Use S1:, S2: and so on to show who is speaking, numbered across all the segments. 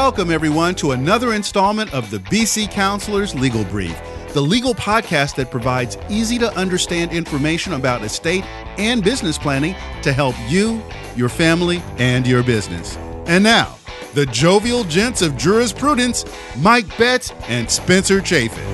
S1: Welcome, everyone, to another installment of the BC Counselors Legal Brief, the legal podcast that provides easy to understand information about estate and business planning to help you, your family, and your business. And now, the jovial gents of jurisprudence, Mike Betts and Spencer Chafin.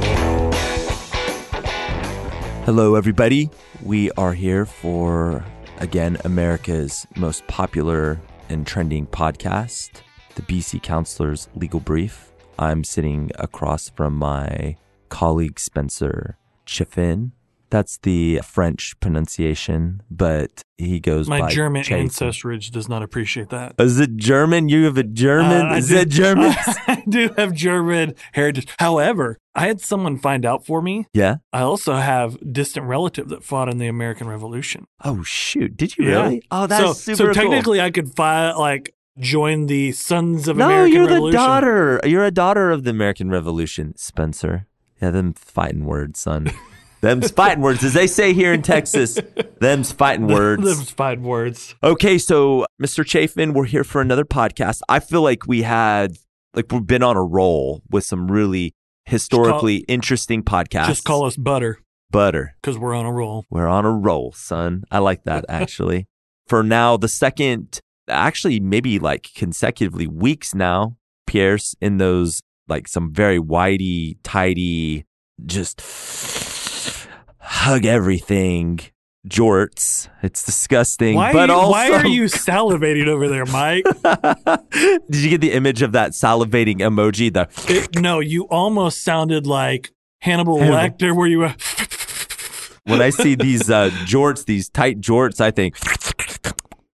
S2: Hello, everybody. We are here for, again, America's most popular and trending podcast, the BC Counselors Legal Brief. I'm sitting across from my colleague, Spencer Chiffin. That's the French pronunciation, but he goes
S3: My
S2: by
S3: German ancestry does not appreciate that.
S2: Is it German? You have a German?
S3: Uh,
S2: Is
S3: do-
S2: it German?
S3: I do have German heritage. However, I had someone find out for me.
S2: yeah.
S3: I also have distant relative that fought in the American Revolution.
S2: Oh shoot! Did you
S3: Yeah.
S2: really? Oh, that's
S3: so,
S2: super
S3: so
S2: cool.
S3: technically, I could file like join the Sons of
S2: no,
S3: American
S2: you're
S3: Revolution.
S2: the daughter. You're a daughter of the American Revolution, Spencer. Yeah, them fighting words, son. them's fighting words, as they say here in Texas. Them's fighting words.
S3: Those five words.
S2: Okay, so Mr. Chafin, we're here for another podcast. I feel like we had, like, we've been on a roll with some really historically interesting podcasts.
S3: Just call us Butter
S2: butter.
S3: because we're on a roll.
S2: We're on a roll, son. I like that actually. For now, the second, actually, maybe like consecutively weeks now, Pierce in those like some very whitey, tidy, just hug everything jorts. It's disgusting.
S3: Why,
S2: but
S3: are you,
S2: also,
S3: why are you salivating over there, Mike?
S2: Did you get the image of that salivating emoji? The
S3: It- no, you almost sounded like Hannibal,
S2: Hannibal.
S3: Lecter, where you were.
S2: when I see these uh, jorts, these tight jorts, I think,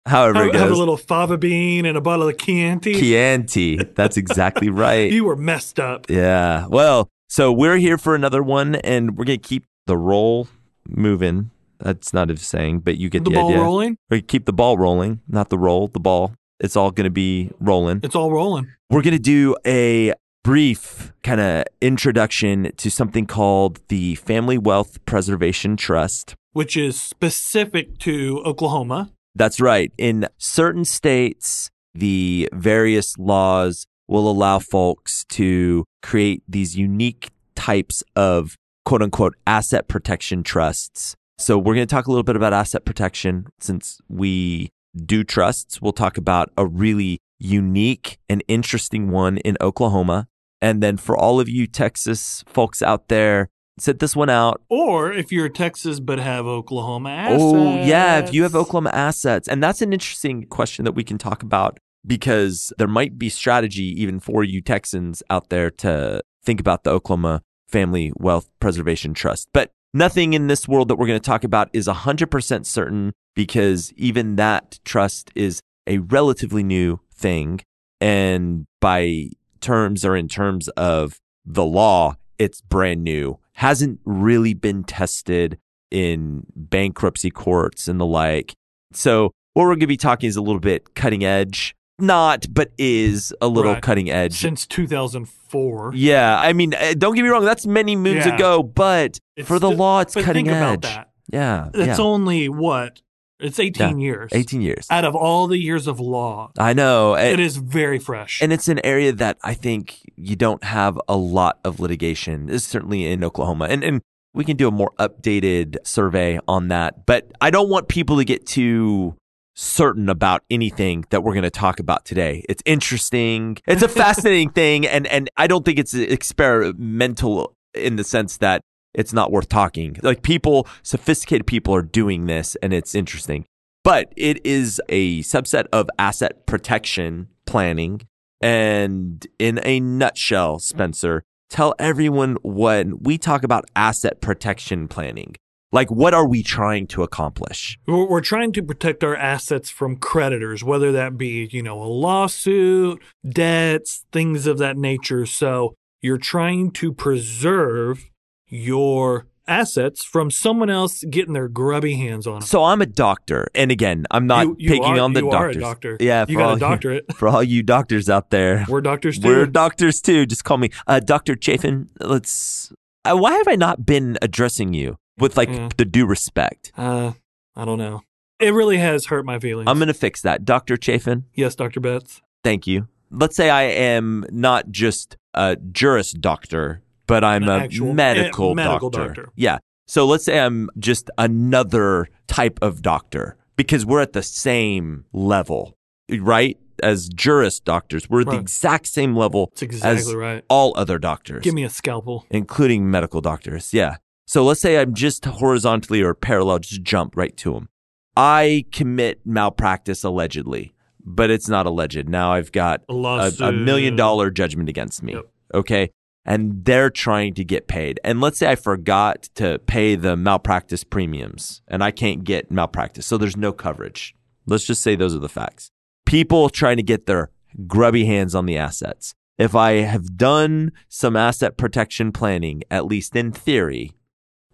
S2: however
S3: have,
S2: it
S3: have a little fava bean and a bottle of Chianti.
S2: Chianti. That's exactly right.
S3: You were messed up.
S2: Yeah. Well, so we're here for another one, and we're gonna keep the roll moving. That's not a saying, but you get
S3: The
S2: the,
S3: ball
S2: idea.
S3: rolling.
S2: Keep the ball rolling, not the roll, the ball. It's all gonna be rolling.
S3: It's all rolling.
S2: We're gonna do a brief kind of introduction to something called the Family Wealth Preservation Trust.
S3: which is specific to Oklahoma.
S2: That's right. In certain states, the various laws will allow folks to create these unique types of quote unquote asset protection trusts. So we're going to talk a little bit about asset protection since we do trusts. We'll talk about a really unique and interesting one in Oklahoma. And then for all of you Texas folks out there, sit this one out.
S3: Or if you're Texas but have Oklahoma assets.
S2: Oh, yeah. If you have Oklahoma assets, and that's an interesting question that we can talk about because there might be strategy even for you Texans out there to think about the Oklahoma Family Wealth Preservation Trust. But nothing in this world that we're going to talk about is 100% certain because even that trust is a relatively new thing. And by terms or in terms of the law, it's brand new, hasn't really been tested in bankruptcy courts and the like. So, what we're going to be talking is a little bit cutting edge, not, but is a little
S3: Right.
S2: cutting edge.
S3: since 2004.
S2: yeah, I mean, uh, don't get me wrong, that's many moons
S3: Yeah.
S2: ago, but
S3: It's
S2: for the
S3: still-
S2: law, it's cutting
S3: think
S2: edge.
S3: about that.
S2: Yeah,
S3: It's
S2: yeah.
S3: only what? It's 18 years.
S2: 18 years.
S3: Out of all the years of law,
S2: I know.
S3: it
S2: And,
S3: is very fresh.
S2: and it's an area that I think you don't have a lot of litigation, is certainly in Oklahoma. And, and we can do a more updated survey on that. But I don't want people to get too certain about anything that we're going to talk about today. It's interesting. It's a fascinating thing. And, and I don't think it's experimental in the sense that it's not worth talking. Like people, sophisticated people are doing this and it's interesting. But it is a subset of asset protection planning. And in a nutshell, Spencer, tell everyone when we talk about asset protection planning, like what are we trying to accomplish?
S3: We're, trying to protect our assets from creditors, whether that be, you know, a lawsuit, debts, things of that nature. So you're trying to preserve your assets from someone else getting their grubby hands on them.
S2: So I'm a doctor, and again, I'm not
S3: You- you
S2: picking
S3: are-
S2: on the
S3: you are a doctor.
S2: Yeah,
S3: You
S2: for
S3: got a
S2: all
S3: doctorate.
S2: For all you doctors out there,
S3: We're doctors too.
S2: We're doctors too. Just call me uh, Doctor Chafin. Let's. Uh, why have I not been addressing you with like
S3: Yeah.
S2: the due respect?
S3: uh, I don't know. It really has hurt my feelings.
S2: I'm gonna fix that, Doctor Chafin.
S3: yes, Dr. Betts.
S2: Thank you. let's say I am not just a juris doctor, but I'm
S3: An
S2: a medical,
S3: medical
S2: doctor.
S3: doctor.
S2: Yeah. So let's say I'm just another type of doctor because we're at the same level, right? As juris doctors, we're at the exact same level
S3: That's exactly
S2: as
S3: right.
S2: all other doctors
S3: Give me a scalpel.
S2: including medical doctors. Yeah. So let's say I'm just horizontally or parallel, just jump right to them. I commit malpractice allegedly, but it's not alleged. Now I've got
S3: A
S2: a, a million dollar judgment against me.
S3: Yep.
S2: Okay. And they're trying to get paid. And let's say I forgot to pay the malpractice premiums and I can't get malpractice. So there's no coverage. Let's just say those are the facts. People trying to get their grubby hands on the assets. If I have done some asset protection planning, at least in theory,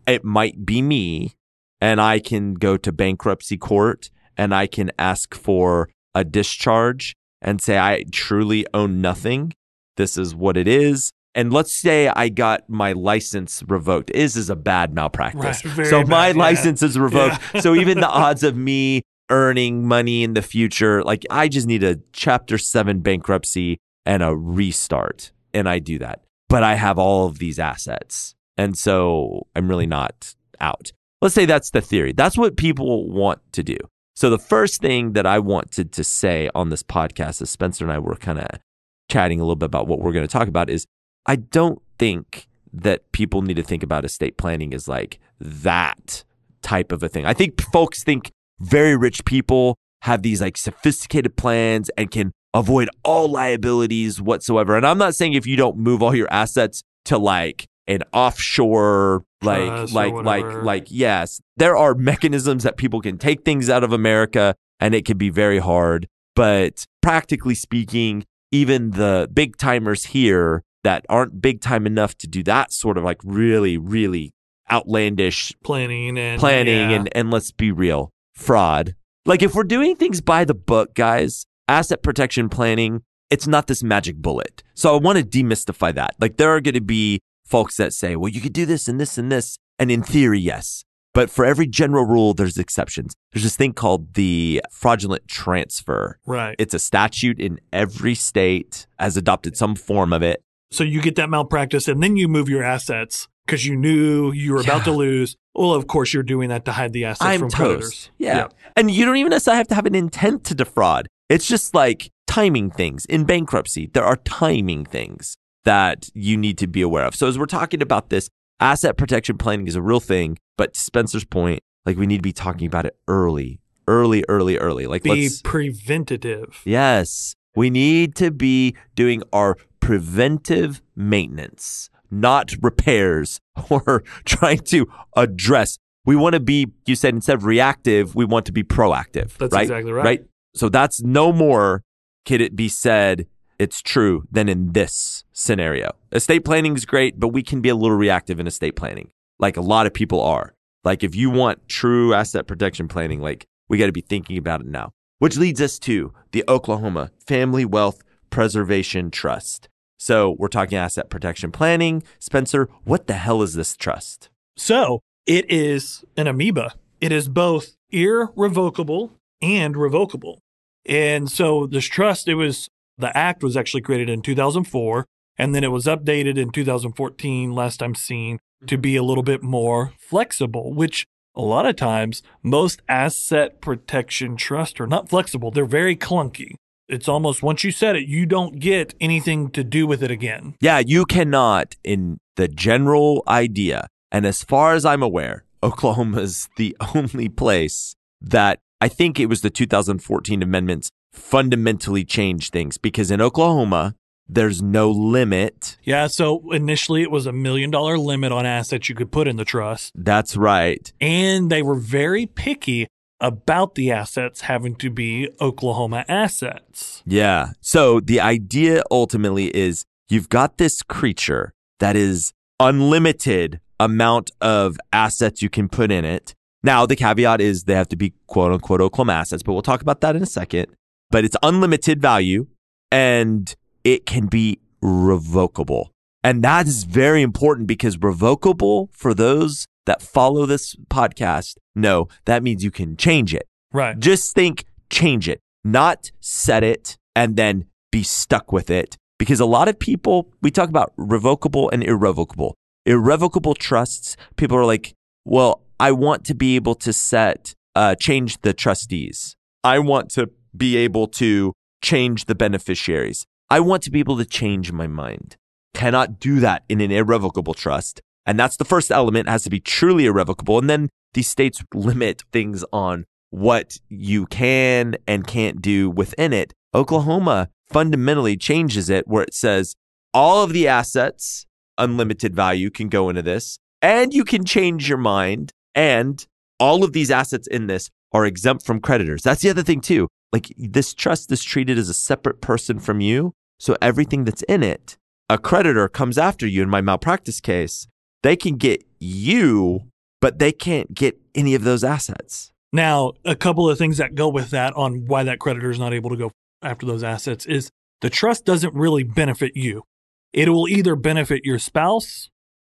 S2: it might be me and I can go to bankruptcy court and I can ask for a discharge and say, I truly own nothing. This is what it is. And let's say I got my license revoked. Is is a bad malpractice.
S3: Right,
S2: so my
S3: bad, yeah.
S2: license is revoked.
S3: Yeah.
S2: so even the odds of me earning money in the future, like I just need a chapter seven bankruptcy and a restart. And I do that. But I have all of these assets. And so I'm really not out. Let's say that's the theory. That's what people want to do. So the first thing that I wanted to say on this podcast, as Spencer and I were kind of chatting a little bit about what we're going to talk about, is I don't think that people need to think about estate planning as like that type of a thing. I think folks think very rich people have these like sophisticated plans and can avoid all liabilities whatsoever. And I'm not saying if you don't move all your assets to like an offshore like
S3: or
S2: like like like yes, there are mechanisms that people can take things out of America and it can be very hard, but practically speaking, even the big timers here that aren't big time enough to do that sort of like really really outlandish
S3: planning and
S2: planning
S3: yeah.
S2: and and let's be real fraud. Like if we're doing things by the book guys asset protection planning it's not this magic bullet. So i want to demystify that. Like there are going to be folks that say well you could do this and this and this and in theory yes. But for every general rule there's exceptions. There's this thing called the fraudulent transfer.
S3: Right.
S2: it's a statute in every state has adopted some form of it
S3: so you get that malpractice and then you move your assets because you knew you were about
S2: Yeah.
S3: to lose. Well, of course, you're doing that to hide the assets
S2: I'm
S3: from
S2: toast.
S3: creditors.
S2: Yeah. And you don't even necessarily have to have an intent to defraud. It's just like timing things. In bankruptcy, there are timing things that you need to be aware of. So as we're talking about this, asset protection planning is a real thing, but Spencer's point, like we need to be talking about it early, early, early, early. Like
S3: Be preventative.
S2: Yes. We need to be doing our preventive maintenance, not repairs or trying to address. We want to be, you said, instead of reactive, we want to be proactive.
S3: That's
S2: right?
S3: exactly right.
S2: Right. So that's no more can it be said it's true than in this scenario. Estate planning is great, but we can be a little reactive in estate planning, like a lot of people are. Like if you want true asset protection planning, like we got to be thinking about it now. Which leads us to the Oklahoma Family Wealth Preservation Trust. So we're talking asset protection planning. Spencer, what the hell is this trust?
S3: So it is an amoeba. It is both irrevocable and revocable. And so this trust, it was the act was actually created in 2004, and then it was updated in 2014, last I'm seen, to be a little bit more flexible, which a lot of times most asset protection trusts are not flexible. They're very clunky. It's almost once you said it, you don't get anything to do with it again.
S2: Yeah, you cannot, in the general idea, and as far as I'm aware, Oklahoma's the only place that I think it was the 2014 amendments fundamentally changed things because in Oklahoma, there's no limit.
S3: Yeah, so initially it was a million dollar limit on assets you could put in the trust.
S2: That's right.
S3: and they were very picky about the assets having to be Oklahoma assets.
S2: Yeah. So the idea ultimately is you've got this creature that is unlimited amount of assets you can put in it. Now the caveat is they have to be quote unquote Oklahoma assets, but we'll talk about that in a second. But it's unlimited value and it can be revocable. And that is very important because revocable for those that follow this podcast know that means you can change it.
S3: Right.
S2: Just think change it, not set it and then be stuck with it because a lot of people, we talk about revocable and irrevocable. Irrevocable trusts, people are like, well, I want to be able to set, uh, change the trustees. I want to be able to change the beneficiaries. I want to be able to change my mind. Cannot do that in an irrevocable trust. And that's the first element, has to be truly irrevocable. And then these states limit things on what you can and can't do within it. Oklahoma fundamentally changes it where it says all of the assets, unlimited value can go into this, and you can change your mind. And all of these assets in this are exempt from creditors. That's the other thing, too. Like this trust is treated as a separate person from you. So everything that's in it, a creditor comes after you in my malpractice case, they can get you, but they can't get any of those assets.
S3: Now, a couple of things that go with that on why that creditor is not able to go after those assets is the trust doesn't really benefit you. It will either benefit your spouse,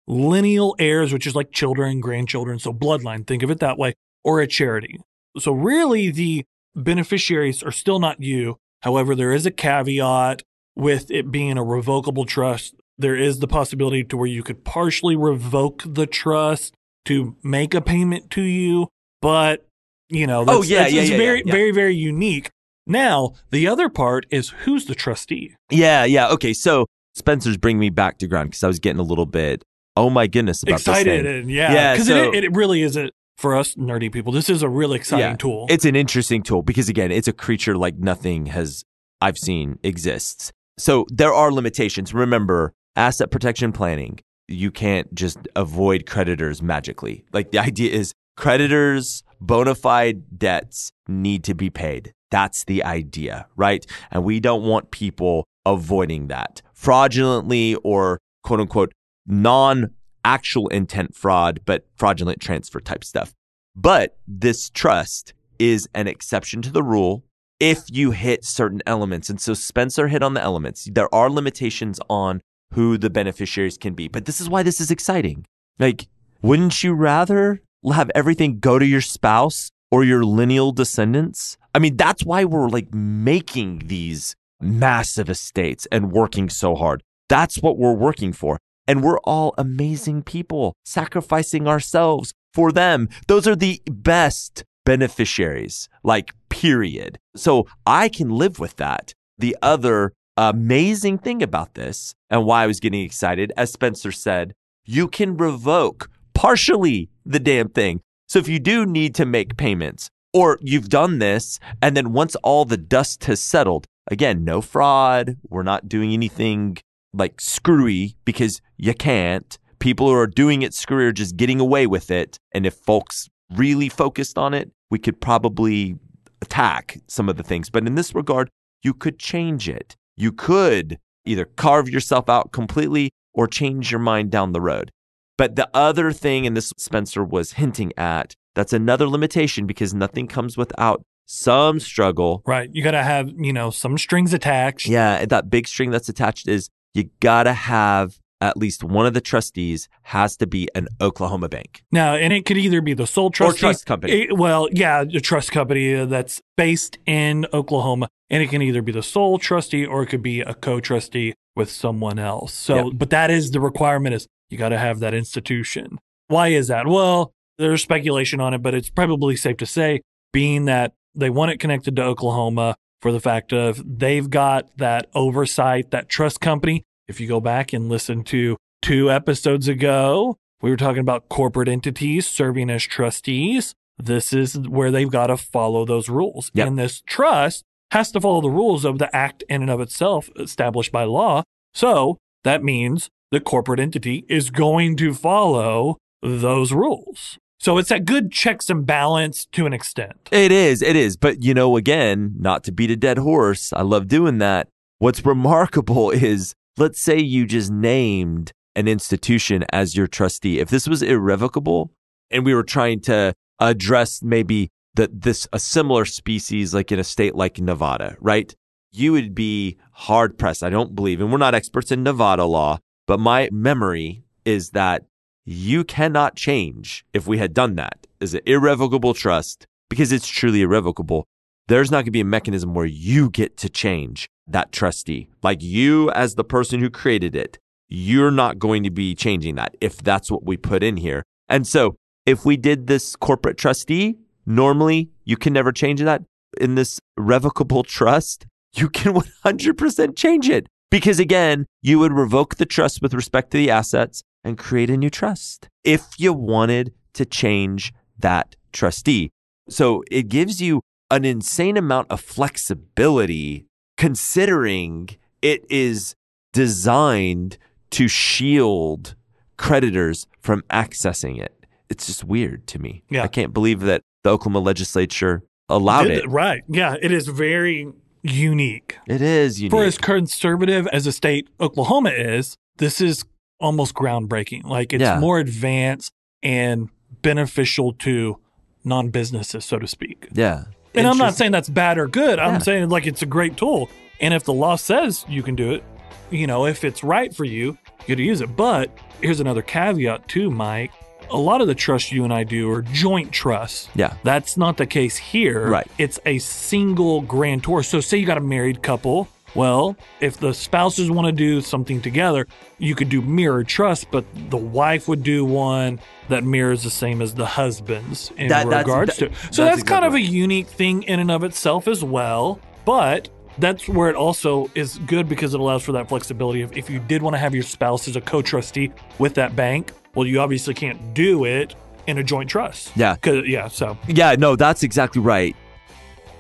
S3: lineal heirs, which is like children, grandchildren, so bloodline, think of it that way, or a charity. So really the beneficiaries are still not you. However, there is a caveat with it being a revocable trust. There is the possibility to where you could partially revoke the trust to make a payment to you, but you know, oh, that's,
S2: Oh, yeah,
S3: that's,
S2: yeah, yeah,
S3: very,
S2: yeah, yeah.
S3: very, very unique. Now, the other part is who's the trustee?
S2: Yeah, yeah. Okay. So Spencer's bringing me back to ground because I was getting a little bit, oh my goodness, about
S3: Excited and yeah,
S2: Yeah,
S3: because
S2: so-
S3: it, it really is a for us nerdy people. This is a really exciting
S2: Yeah.
S3: tool.
S2: It's an interesting tool because again, it's a creature like nothing has I've seen exists. So there are limitations. Remember, asset protection planning, you can't just avoid creditors magically. Like the idea is creditors, bona fide debts need to be paid. That's the idea, right? And we don't want people avoiding that fraudulently or quote unquote non actual intent fraud, but fraudulent transfer type stuff. But this trust is an exception to the rule if you hit certain elements. And so Spencer hit on the elements. There are limitations on who the beneficiaries can be, but this is why this is exciting. Like, wouldn't you rather have everything go to your spouse or your lineal descendants? I mean, that's why we're like making these massive estates and working so hard. That's what we're working for. And we're all amazing people sacrificing ourselves for them. Those are the best beneficiaries, like, period. So I can live with that. The other amazing thing about this and why I was getting excited, as Spencer said, you can revoke partially the damn thing. So if you do need to make payments or you've done this and then once all the dust has settled, again, no fraud, we're not doing anything like screwy because you can't. People who are doing it screwy are just getting away with it. And if folks really focused on it, we could probably attack some of the things. But in this regard, you could change it. You could either carve yourself out completely or change your mind down the road. But the other thing, and this Spencer was hinting at, that's another limitation because nothing comes without some struggle.
S3: right. You got to have, you know, some strings attached.
S2: Yeah, that big string that's attached is you gotta have at least one of the trustees has to be an Oklahoma bank
S3: Now, and it could either be the sole trustee.
S2: or trust company.
S3: It- well, yeah, a trust company that's based in Oklahoma, and it can either be the sole trustee or it could be a co-trustee with someone else. So, but that is the requirement: is you got to have that institution. Why is that? Well, there's speculation on it, but it's probably safe to say, being that they want it connected to Oklahoma for the fact of they've got that oversight, that trust company. If you go back and listen to two episodes ago, we were talking about corporate entities serving as trustees. This is where they've got to follow those rules.
S2: Yep.
S3: And this trust has to follow the rules of the act in and of itself established by law. So that means the corporate entity is going to follow those rules. So it's that good checks and balance to an extent.
S2: It is, it is. But you know, again, not to beat a dead horse, I love doing that. What's remarkable is let's say you just named an institution as your trustee. If this was irrevocable and we were trying to address maybe that this a similar species like in a state like Nevada, right? You would be hard pressed. I don't believe, and we're not experts in Nevada law, but my memory is that you cannot change if we had done that as an irrevocable trust because it's truly irrevocable. There's not going to be a mechanism where you get to change that trustee. Like you, as the person who created it, you're not going to be changing that if that's what we put in here. And so if we did this corporate trustee, normally you can never change that. In this revocable trust, you can 100% change it because again, you would revoke the trust with respect to the assets and create a new trust if you wanted to change that trustee. So it gives you an insane amount of flexibility considering it is designed to shield creditors from accessing it. It's just weird to me.
S3: Yeah.
S2: I can't believe that the Oklahoma legislature allowed
S3: Did
S2: it.
S3: Right. Yeah. It is very unique.
S2: It is unique.
S3: For as conservative as a state Oklahoma is, this is almost groundbreaking. Like it's
S2: Yeah.
S3: more advanced and beneficial to non businesses, so to speak.
S2: yeah.
S3: And I'm not saying that's bad or good. I'm
S2: Yeah.
S3: saying like it's a great tool. And if the law says you can do it, you know, if it's right for you, you to use it. But here's another caveat too, Mike. A lot of the trusts you and I do are joint trusts.
S2: Yeah.
S3: That's not the case here.
S2: Right.
S3: It's a single grantor. So say you got a married couple. Well, if the spouses want to do something together, you could do mirror trust, but the wife would do one that mirrors the same as the husband's in
S2: That-
S3: regards
S2: that-
S3: to. So
S2: that's
S3: that's, kind of a unique thing in and of itself as well. But that's where it also is good because it allows for that flexibility. If, if you did want to have your spouse as a co trustee with that bank, well, you obviously can't do it in a joint trust.
S2: Yeah.
S3: 'Cause- yeah. So
S2: Yeah, no, that's exactly right.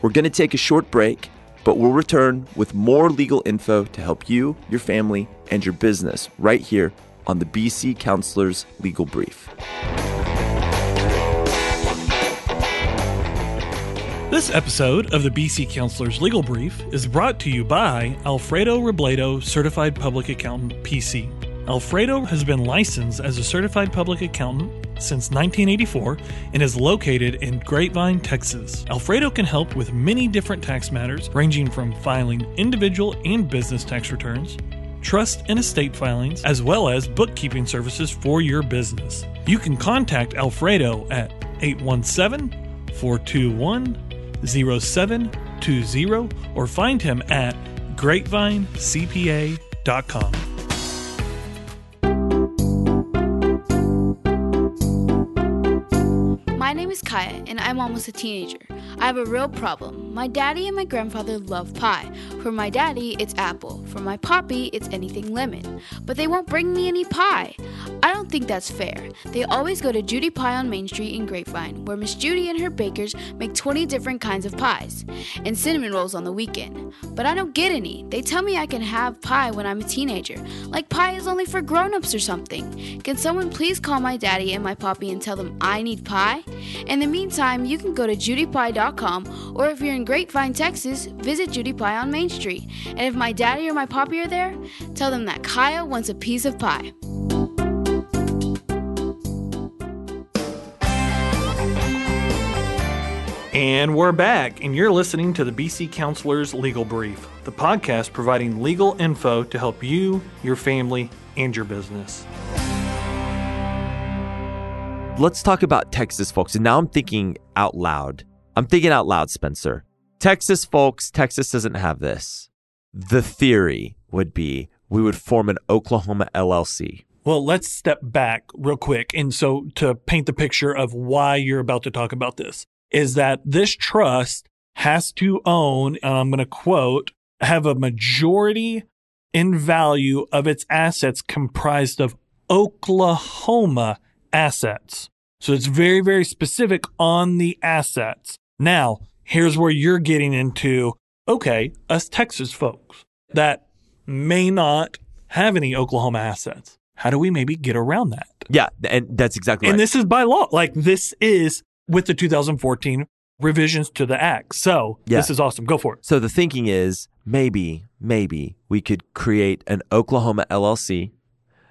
S4: We're going to take a short break, but we'll return with more legal info to help you, your family, and your business right here on the BC Counselors Legal Brief.
S3: This episode of the BC Counselors Legal Brief is brought to you by Alfredo Robledo, Certified Public Accountant, PC. Alfredo has been licensed as a certified public accountant since 1984 and is located in Grapevine, Texas. Alfredo can help with many different tax matters, ranging from filing individual and business tax returns, trust and estate filings, as well as bookkeeping services for your business. You can contact Alfredo at 817 421 0720 or find him at grapevinecpa.com.
S5: And I'm almost a teenager. I have a real problem. My daddy and my grandfather love pie. For my daddy, it's apple. For my poppy, it's anything lemon. But they won't bring me any pie. I don't think that's fair. They always go to Judy Pie on Main Street in Grapevine, where Miss Judy and her bakers make 20 different kinds of pies, and cinnamon rolls on the weekend. But I don't get any. They tell me I can have pie when I'm a teenager, like pie is only for grown-ups or something. Can someone please call my daddy and my poppy and tell them I need pie? In the meantime, you can go to judypie.com or if you're in Grapevine, Texas, visit Judy Pie on Main Street. And if my daddy or my poppy are there, tell them that Kaya wants a piece of pie.
S3: And we're back, and you're listening to the BC Counselors Legal Brief, the podcast providing legal info to help you, your family, and your business.
S2: Let's talk about Texas folks. And now I'm thinking out loud. I'm thinking out loud, Spencer. Texas folks, Texas doesn't have this. The theory would be we would form an Oklahoma LLC.
S3: Well, let's step back real quick. And so, to paint the picture of why you're about to talk about this, is that this trust has to own, and I'm going to quote, have a majority in value of its assets comprised of Oklahoma assets. So it's very, very specific on the assets. Now, here's where you're getting into okay, us Texas folks that may not have any Oklahoma assets. How do we maybe get around that?
S2: Yeah, and that's exactly
S3: And
S2: right.
S3: this is by law. Like this is with the 2014 revisions to the act. So
S2: Yeah.
S3: this is awesome. Go for it.
S2: So the thinking is maybe, maybe we could create an Oklahoma LLC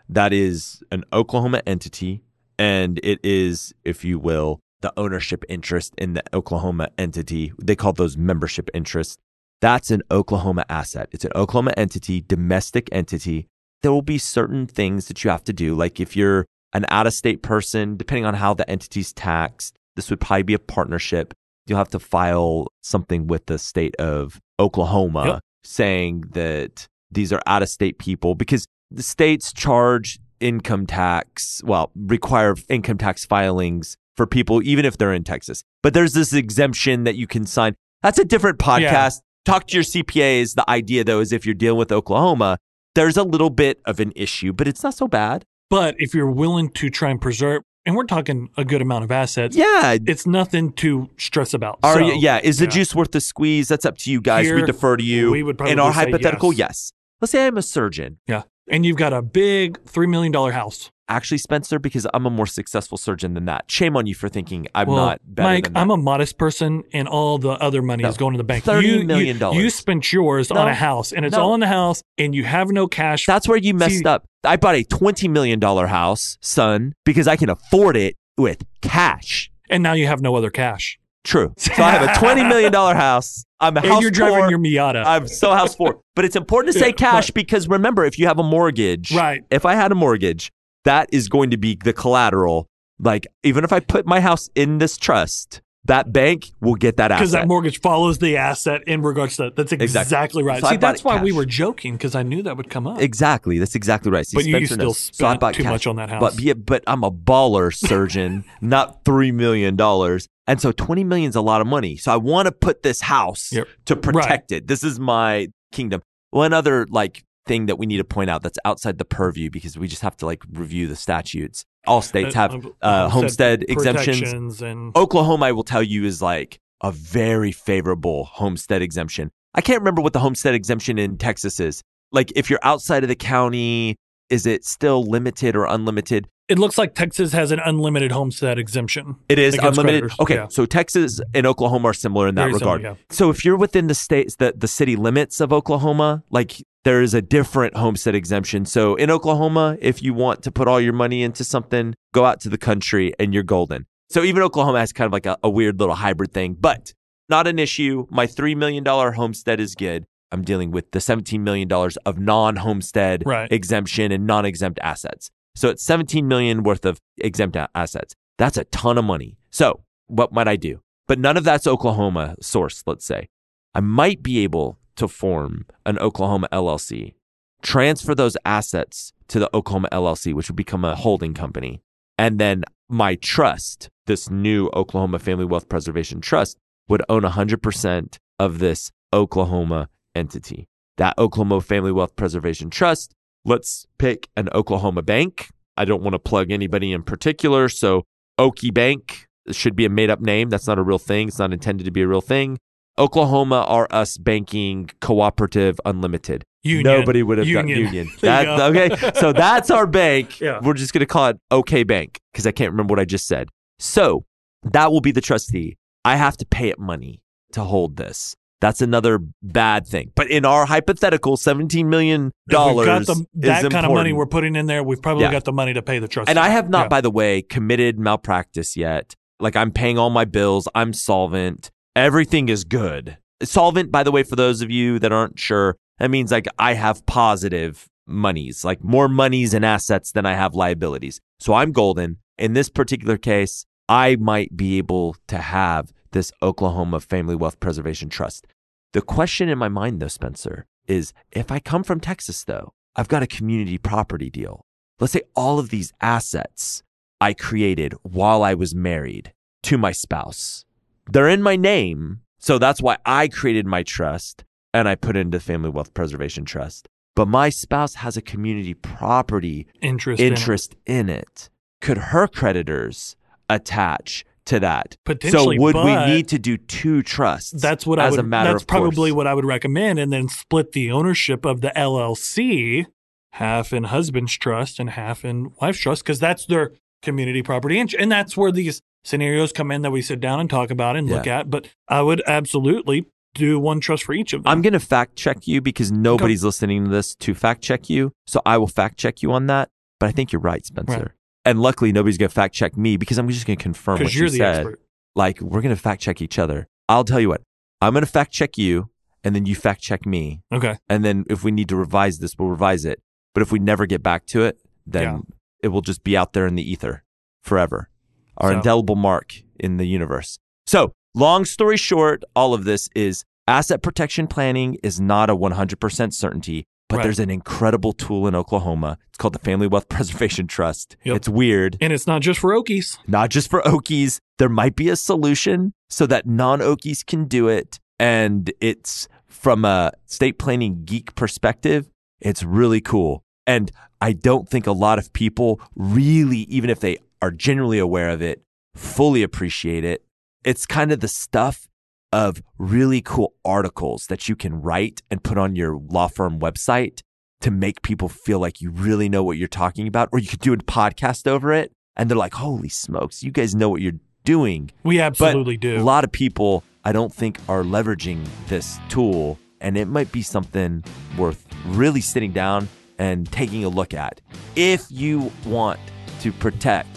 S2: that is an Oklahoma entity and it is, if you will, the ownership interest in the Oklahoma entity. They call those membership interests. That's an Oklahoma asset. It's an Oklahoma entity, domestic entity. There will be certain things that you have to do. Like if you're an out of state person, depending on how the entity's taxed, this would probably be a partnership. You'll have to file something with the state of Oklahoma
S3: Yep.
S2: saying that these are out of state people because the states charge income tax, well, require income tax filings for people, even if they're in Texas. But there's this exemption that you can sign. That's a different podcast. Talk to your CPAs. The idea, though, is if you're dealing with Oklahoma, there's a little bit of an issue, but it's not so bad.
S3: But if you're willing to try and preserve, and we're talking a good amount of assets,
S2: Yeah.
S3: it's nothing to stress about.
S2: Are
S3: So,
S2: you, yeah. Is the
S3: yeah.
S2: juice worth the squeeze? That's up to you guys. we defer to you.
S3: we would
S2: In our hypothetical,
S3: yes.
S2: yes. Let's say I'm a surgeon.
S3: Yeah. And you've got a big $3 million house.
S2: Actually, Spencer, because I'm a more successful surgeon than that. Shame on you for thinking I'm
S3: well,
S2: not better
S3: Mike. I'm a modest person, and all the other money
S2: No.
S3: is going to the bank.
S2: $30
S3: you,
S2: million
S3: You, you spent yours
S2: No.
S3: on a house, and it's
S2: No.
S3: all in the house, and you have no cash.
S2: That's where you messed
S3: See-
S2: up. I bought a $20 million house, son, because I can afford it with cash.
S3: and now you have no other cash.
S2: True. So I have a $20 million house. I'm a
S3: And
S2: house
S3: you're driving your Miata.
S2: I'm so house poor. But it's important to say cash because remember, if you have a mortgage,
S3: right.
S2: if I had a mortgage, that is going to be the collateral. Like, even if I put my house in this trust, that bank will get that asset.
S3: Because that mortgage follows the asset in regards to that. That's exactly,
S2: Exactly.
S3: right.
S2: So
S3: See, that's why we were joking because I knew that would come up.
S2: exactly. That's exactly right. See,
S3: But you
S2: Spencer
S3: still
S2: knows. So
S3: spent
S2: bought
S3: too
S2: cash.
S3: much on that house.
S2: But yeah, but I'm a baller surgeon, not three million dollars. And so twenty million is a lot of money. So I want to put this house
S3: Yep.
S2: to protect it. This is my kingdom. One other like thing that we need to point out that's outside the purview because we just have to like review the statutes. All uh, states have um, uh, um, homestead exemptions.
S3: and
S2: Oklahoma, I will tell you, is like a very favorable homestead exemption. I can't remember what the homestead exemption in Texas is. Like, if you're outside of the county, is it still limited or unlimited?
S3: it looks like Texas has an unlimited homestead exemption.
S2: It is unlimited.
S3: creditors,
S2: Okay,
S3: yeah.
S2: so Texas and Oklahoma are similar in that
S3: Very similar,
S2: regard.
S3: yeah.
S2: So if you're within the states, the, the city limits of Oklahoma, like there is a different homestead exemption. So in Oklahoma, if you want to put all your money into something, go out to the country and you're golden. So even Oklahoma has kind of like a, a weird little hybrid thing, but not an issue. My $3 million homestead is good. I'm dealing with the $17 million of non-homestead
S3: Right.
S2: exemption and non-exempt assets. So it's 17 million worth of exempt assets. That's a ton of money. So what might I do? But none of that's Oklahoma source, let's say. I might be able to form an Oklahoma LLC, transfer those assets to the Oklahoma LLC, which would become a holding company. And then my trust, this new Oklahoma Family Wealth Preservation Trust, would own 100% of this Oklahoma entity. That Oklahoma Family Wealth Preservation Trust, let's pick an Oklahoma bank. I don't want to plug anybody in particular. So, Okie Bank should be a made up name. That's not a real thing. It's not intended to be a real thing. Oklahoma are us banking cooperative unlimited.
S3: Union.
S2: Nobody would have
S3: Union.
S2: done union. That, okay. So that's our bank.
S3: Yeah.
S2: We're just going to call it OK Bank because I can't remember what I just said. So that will be the trustee. I have to pay it money to hold this. That's another bad thing. But in our hypothetical, $17 million
S3: we've got the,
S2: is
S3: that kind of money we're putting in there. We've probably
S2: Yeah.
S3: got the money to pay the trustee.
S2: And I have not,
S3: Yeah.
S2: by the way, committed malpractice yet. Like I'm paying all my bills. I'm solvent. Everything is good. Solvent, by the way, for those of you that aren't sure, that means like I have positive monies, like more monies and assets than I have liabilities. So I'm golden. In this particular case, I might be able to have this Oklahoma Family Wealth Preservation Trust. The question in my mind, though, Spencer, is if I come from Texas, though, I've got a community property deal. Let's say all of these assets I created while I was married to my spouse. They're in my name. So that's why I created my trust and I put it into Family Wealth Preservation Trust. But my spouse has a community property
S3: interest. in it.
S2: in it. Could her creditors attach to that?
S3: Potentially,
S2: so would we need to do two trusts?
S3: That's what I would. that's probably
S2: course?
S3: what I would recommend, and then split the ownership of the LLC, half in husband's trust and half in wife's trust, because that's their community property, and, and that's where these scenarios come in that we sit down and talk about and look at. But I would absolutely do one trust for each of them.
S2: I'm going to fact check you because nobody's listening to this to fact check you. So I will fact check you on that. But I think you're right, Spencer.
S3: Right.
S2: And luckily, nobody's going to fact check me because I'm just going to confirm what
S3: you're
S2: you
S3: the
S2: said.
S3: expert.
S2: Like, we're going to fact check each other. I'll tell you what, I'm going to fact check you and then you fact check me.
S3: Okay.
S2: And then if we need to revise this, we'll revise it. But if we never get back to it, then
S3: Yeah.
S2: it will just be out there in the ether forever. Our
S3: So-
S2: indelible mark in the universe. So, long story short, all of this is Asset protection planning is not a 100% certainty, but
S3: Right.
S2: there's an incredible tool in Oklahoma. It's called the Family Wealth Preservation Trust.
S3: Yep.
S2: It's weird,
S3: And it's not just for Okies.
S2: not just for Okies. There might be a solution so that non Okies can do it. And it's from a state planning geek perspective, it's really cool. And I don't think a lot of people really, even if they are generally aware of it, fully appreciate it. It's kind of the stuff of really cool articles that you can write and put on your law firm website to make people feel like you really know what you're talking about, or you could do a podcast over it. And they're like, holy smokes, you guys know what you're doing.
S3: We
S2: But
S3: absolutely
S2: a lot of people, I don't think, are leveraging this tool. And it might be something worth really sitting down and taking a look at. If you want to protect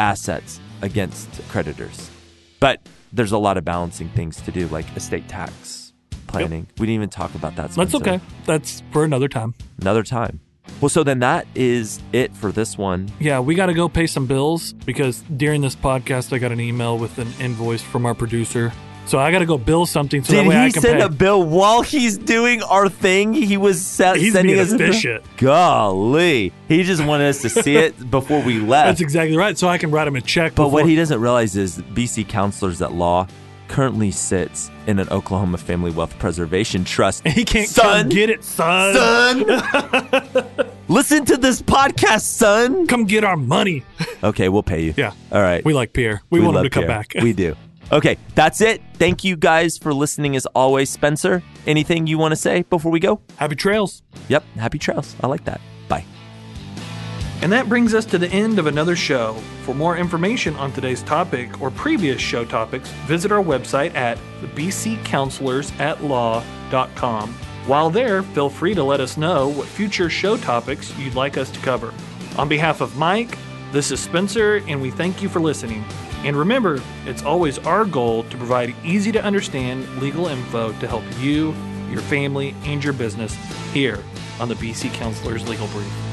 S2: assets against creditors. But there's a lot of balancing things to do, like estate tax planning. We didn't even talk about that.
S3: That's okay. That's for another time.
S2: Another time. Well, so then that is it for this one.
S3: Yeah, we got to go pay some bills because during this podcast, I got an email with an invoice from our producer. So I got to go bill something so
S2: Did
S3: that way I
S2: he
S3: can
S2: send
S3: pay.
S2: a bill while he's doing our thing? He was se-
S3: He's
S2: sending
S3: being
S2: us a bill? Golly, he just wanted us to see it before we left.
S3: That's exactly right. So I can write him a check.
S2: but what he doesn't realize is BC Counselors at Law currently sits in an Oklahoma Family Wealth Preservation Trust.
S3: he can't
S2: son,
S3: come get it, son.
S2: son. Listen to this podcast, son.
S3: Come get our money.
S2: Okay, we'll pay you.
S3: Yeah.
S2: All right.
S3: We like Pierre. We, want him to come back.
S2: We do. Okay, that's it. Thank you guys for listening as always. Spencer, anything you want to say before we go?
S3: Happy trails.
S2: Yep, happy trails. I like that. Bye.
S3: And that brings us to the end of another show. For more information on today's topic or previous show topics, visit our website at bccounselorsatlaw.com. While there, feel free to let us know what future show topics you'd like us to cover. On behalf of Mike, this is Spencer, and we thank you for listening. And remember, it's always our goal to provide easy to understand legal info to help you, your family, and your business here on the BC Counselors Legal Brief.